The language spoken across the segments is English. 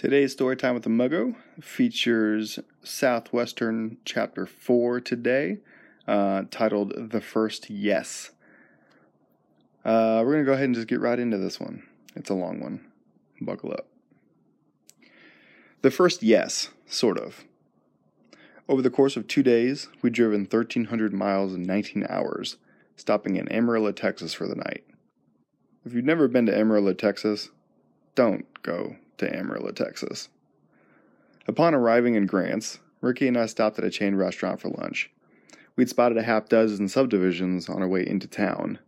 Today's story time with the Muggo features Southwestern Chapter 4 today, uh, titled The First Yes. Uh, we're going to go ahead and just get right into this one. It's a long one. Buckle up. The first yes, sort of. Over the course of two days, we'd driven 1,300 miles in 19 hours, stopping in Amarillo, Texas for the night. If you've never been to Amarillo, Texas, don't go to Amarillo, Texas. Upon arriving in Grants, Ricky and I stopped at a chain restaurant for lunch. We'd spotted a half dozen subdivisions on our way into town.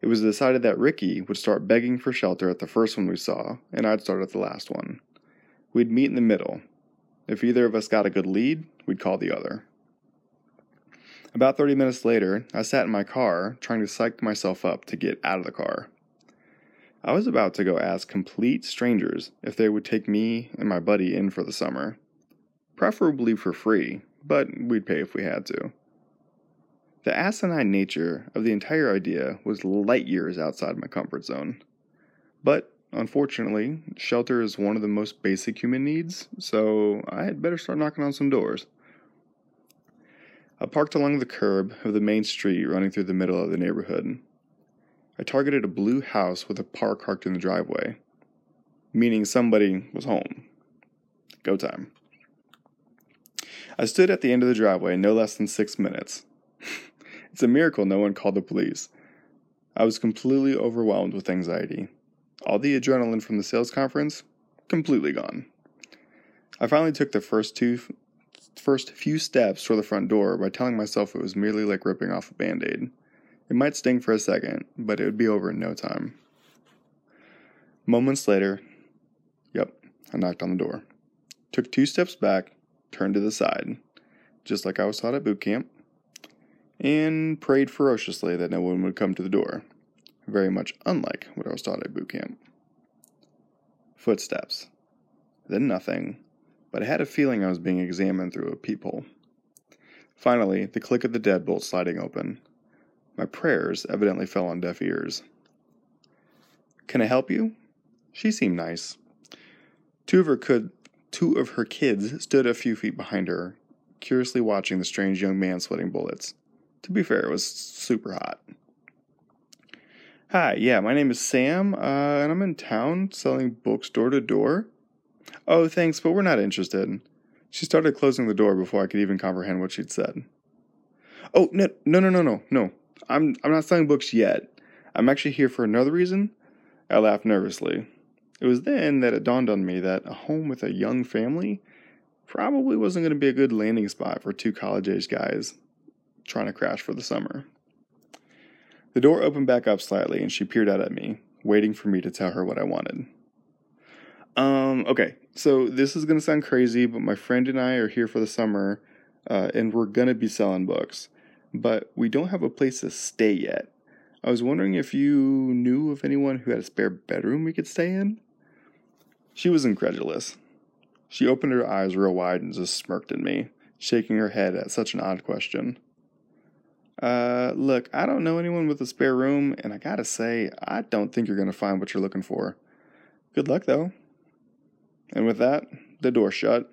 It was decided that Ricky would start begging for shelter at the first one we saw, and I'd start at the last one. We'd meet in the middle. If either of us got a good lead, we'd call the other. About 30 minutes later, I sat in my car, trying to psych myself up to get out of the car. I was about to go ask complete strangers if they would take me and my buddy in for the summer. Preferably for free, but we'd pay if we had to. The asinine nature of the entire idea was light years outside my comfort zone. But unfortunately, shelter is one of the most basic human needs, so I had better start knocking on some doors. I parked along the curb of the main street running through the middle of the neighborhood. I targeted a blue house with a car parked in the driveway, meaning somebody was home. Go time. I stood at the end of the driveway no less than six minutes. it's a miracle no one called the police. I was completely overwhelmed with anxiety. All the adrenaline from the sales conference, completely gone. I finally took the first two first few steps toward the front door by telling myself it was merely like ripping off a band-aid. It might sting for a second, but it would be over in no time. Moments later, yep, I knocked on the door. Took two steps back, turned to the side, just like I was taught at boot camp, and prayed ferociously that no one would come to the door, very much unlike what I was taught at boot camp. Footsteps. Then nothing, but I had a feeling I was being examined through a peephole. Finally, the click of the deadbolt sliding open, my prayers evidently fell on deaf ears. Can I help you? She seemed nice. Two of her could two of her kids stood a few feet behind her, curiously watching the strange young man sweating bullets. To be fair, it was super hot. Hi, yeah, my name is Sam, uh, and I'm in town selling books door to door. Oh, thanks, but we're not interested. She started closing the door before I could even comprehend what she'd said. Oh, no, no, no, no, no, no. I'm I'm not selling books yet. I'm actually here for another reason. I laughed nervously. It was then that it dawned on me that a home with a young family probably wasn't going to be a good landing spot for two college age guys trying to crash for the summer. The door opened back up slightly and she peered out at me, waiting for me to tell her what I wanted. Um, okay, so this is going to sound crazy, but my friend and I are here for the summer uh, and we're going to be selling books but we don't have a place to stay yet. I was wondering if you knew of anyone who had a spare bedroom we could stay in? She was incredulous. She opened her eyes real wide and just smirked at me, shaking her head at such an odd question. Uh, look, I don't know anyone with a spare room, and I gotta say, I don't think you're gonna find what you're looking for. Good luck, though. And with that, the door shut.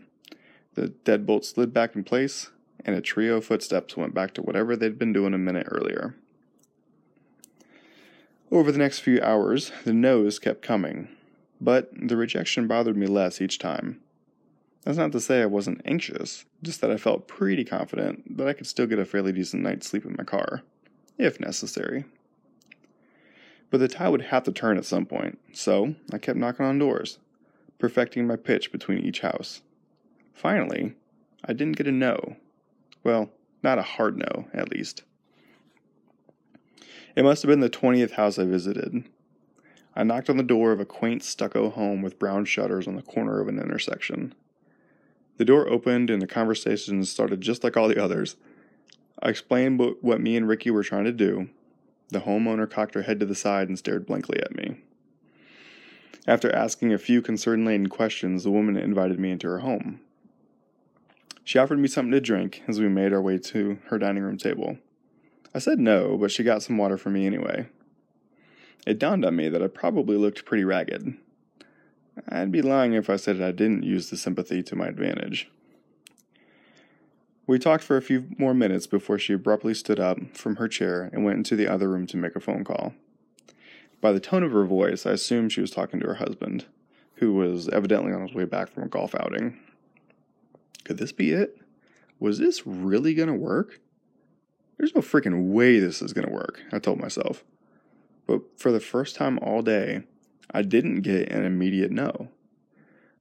The deadbolt slid back in place, and a trio of footsteps went back to whatever they'd been doing a minute earlier. Over the next few hours, the no's kept coming, but the rejection bothered me less each time. That's not to say I wasn't anxious, just that I felt pretty confident that I could still get a fairly decent night's sleep in my car, if necessary. But the tide would have to turn at some point, so I kept knocking on doors, perfecting my pitch between each house. Finally, I didn't get a no, well, not a hard no, at least. It must have been the 20th house I visited. I knocked on the door of a quaint stucco home with brown shutters on the corner of an intersection. The door opened and the conversation started just like all the others. I explained what me and Ricky were trying to do. The homeowner cocked her head to the side and stared blankly at me. After asking a few concern laden questions, the woman invited me into her home. She offered me something to drink as we made our way to her dining room table. I said no, but she got some water for me anyway. It dawned on me that I probably looked pretty ragged. I'd be lying if I said I didn't use the sympathy to my advantage. We talked for a few more minutes before she abruptly stood up from her chair and went into the other room to make a phone call. By the tone of her voice, I assumed she was talking to her husband, who was evidently on his way back from a golf outing. Could this be it? Was this really going to work? There's no freaking way this is going to work, I told myself. But for the first time all day, I didn't get an immediate no.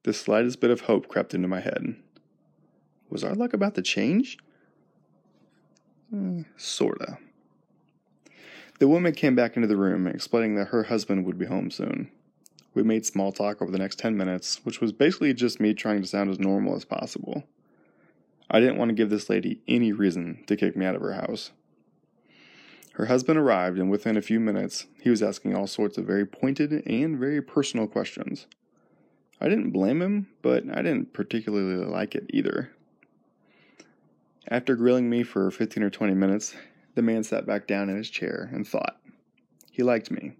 The slightest bit of hope crept into my head. Was our luck about to change? Mm, sorta. The woman came back into the room, explaining that her husband would be home soon. We made small talk over the next 10 minutes, which was basically just me trying to sound as normal as possible. I didn't want to give this lady any reason to kick me out of her house. Her husband arrived, and within a few minutes, he was asking all sorts of very pointed and very personal questions. I didn't blame him, but I didn't particularly like it either. After grilling me for 15 or 20 minutes, the man sat back down in his chair and thought. He liked me.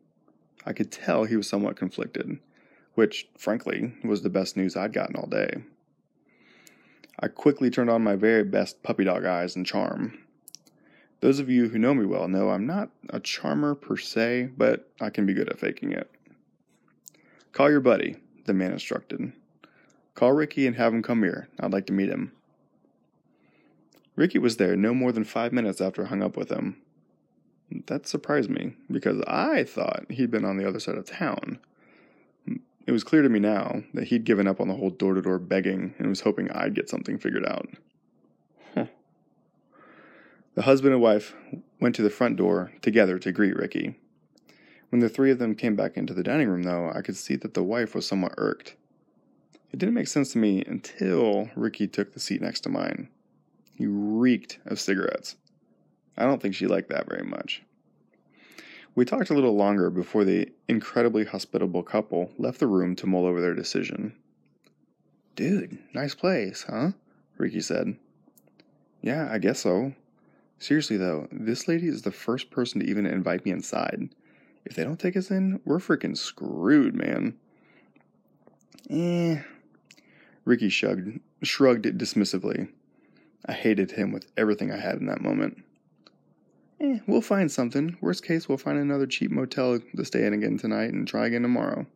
I could tell he was somewhat conflicted, which, frankly, was the best news I'd gotten all day. I quickly turned on my very best puppy dog eyes and charm. Those of you who know me well know I'm not a charmer per se, but I can be good at faking it. Call your buddy, the man instructed. Call Ricky and have him come here. I'd like to meet him. Ricky was there no more than five minutes after I hung up with him. That surprised me, because I thought he'd been on the other side of town. It was clear to me now that he'd given up on the whole door to door begging and was hoping I'd get something figured out. The husband and wife went to the front door together to greet Ricky. When the three of them came back into the dining room, though, I could see that the wife was somewhat irked. It didn't make sense to me until Ricky took the seat next to mine. He reeked of cigarettes. I don't think she liked that very much. We talked a little longer before the incredibly hospitable couple left the room to mull over their decision. Dude, nice place, huh? Ricky said. Yeah, I guess so. Seriously though, this lady is the first person to even invite me inside. If they don't take us in, we're freaking screwed, man. Eh. Ricky shrugged, shrugged dismissively. I hated him with everything I had in that moment. Eh, we'll find something. Worst case, we'll find another cheap motel to stay in again tonight and try again tomorrow.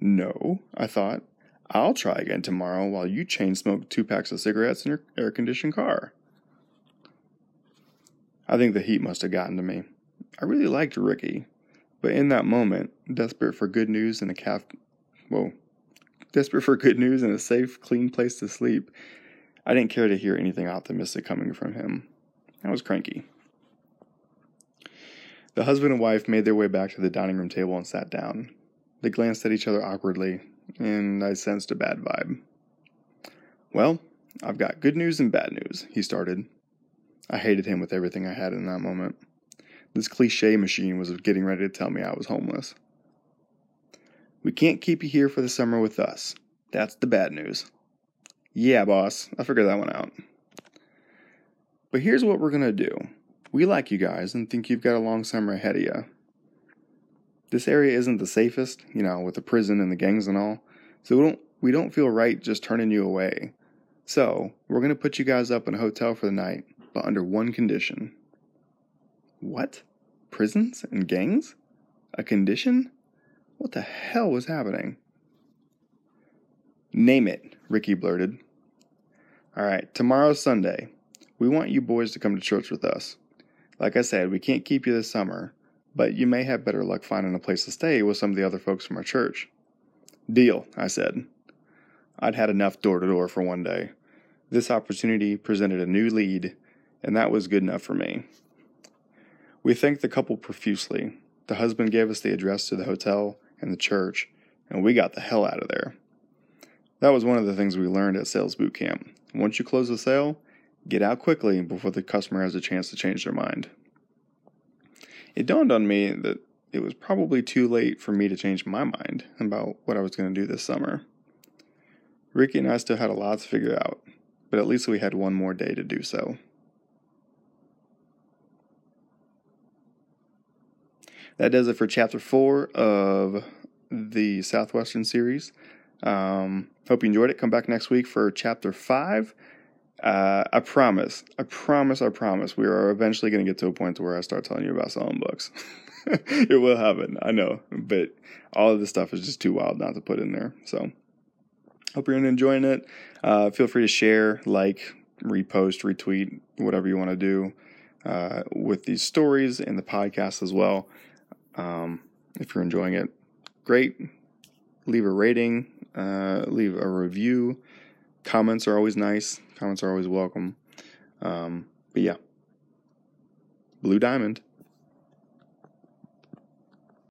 No, I thought. I'll try again tomorrow while you chain smoke two packs of cigarettes in your air conditioned car. I think the heat must have gotten to me. I really liked Ricky, but in that moment, desperate for good news and a calf, whoa, desperate for good news and a safe, clean place to sleep, I didn't care to hear anything optimistic coming from him. I was cranky. The husband and wife made their way back to the dining room table and sat down. They glanced at each other awkwardly, and I sensed a bad vibe. Well, I've got good news and bad news, he started. I hated him with everything I had in that moment. This cliche machine was getting ready to tell me I was homeless. We can't keep you here for the summer with us. That's the bad news. Yeah, boss, I figured that one out. But here's what we're going to do. We like you guys and think you've got a long summer ahead of you. This area isn't the safest, you know, with the prison and the gangs and all. So we don't we don't feel right just turning you away. So, we're going to put you guys up in a hotel for the night but under one condition. What? Prisons and gangs? A condition? What the hell was happening? Name it, Ricky blurted. All right, tomorrow's Sunday. We want you boys to come to church with us. Like I said, we can't keep you this summer, but you may have better luck finding a place to stay with some of the other folks from our church. Deal, I said. I'd had enough door to door for one day. This opportunity presented a new lead and that was good enough for me. We thanked the couple profusely. The husband gave us the address to the hotel and the church, and we got the hell out of there. That was one of the things we learned at sales boot camp. Once you close the sale, get out quickly before the customer has a chance to change their mind. It dawned on me that it was probably too late for me to change my mind about what I was going to do this summer. Ricky and I still had a lot to figure out, but at least we had one more day to do so. That does it for chapter four of the Southwestern series. Um, hope you enjoyed it. Come back next week for chapter five. Uh, I promise, I promise, I promise, we are eventually going to get to a point where I start telling you about selling books. it will happen, I know, but all of this stuff is just too wild not to put in there. So, hope you're enjoying it. Uh, feel free to share, like, repost, retweet, whatever you want to do uh, with these stories and the podcast as well. Um, if you're enjoying it, great. Leave a rating, uh, leave a review. Comments are always nice. Comments are always welcome. Um, but yeah, Blue Diamond.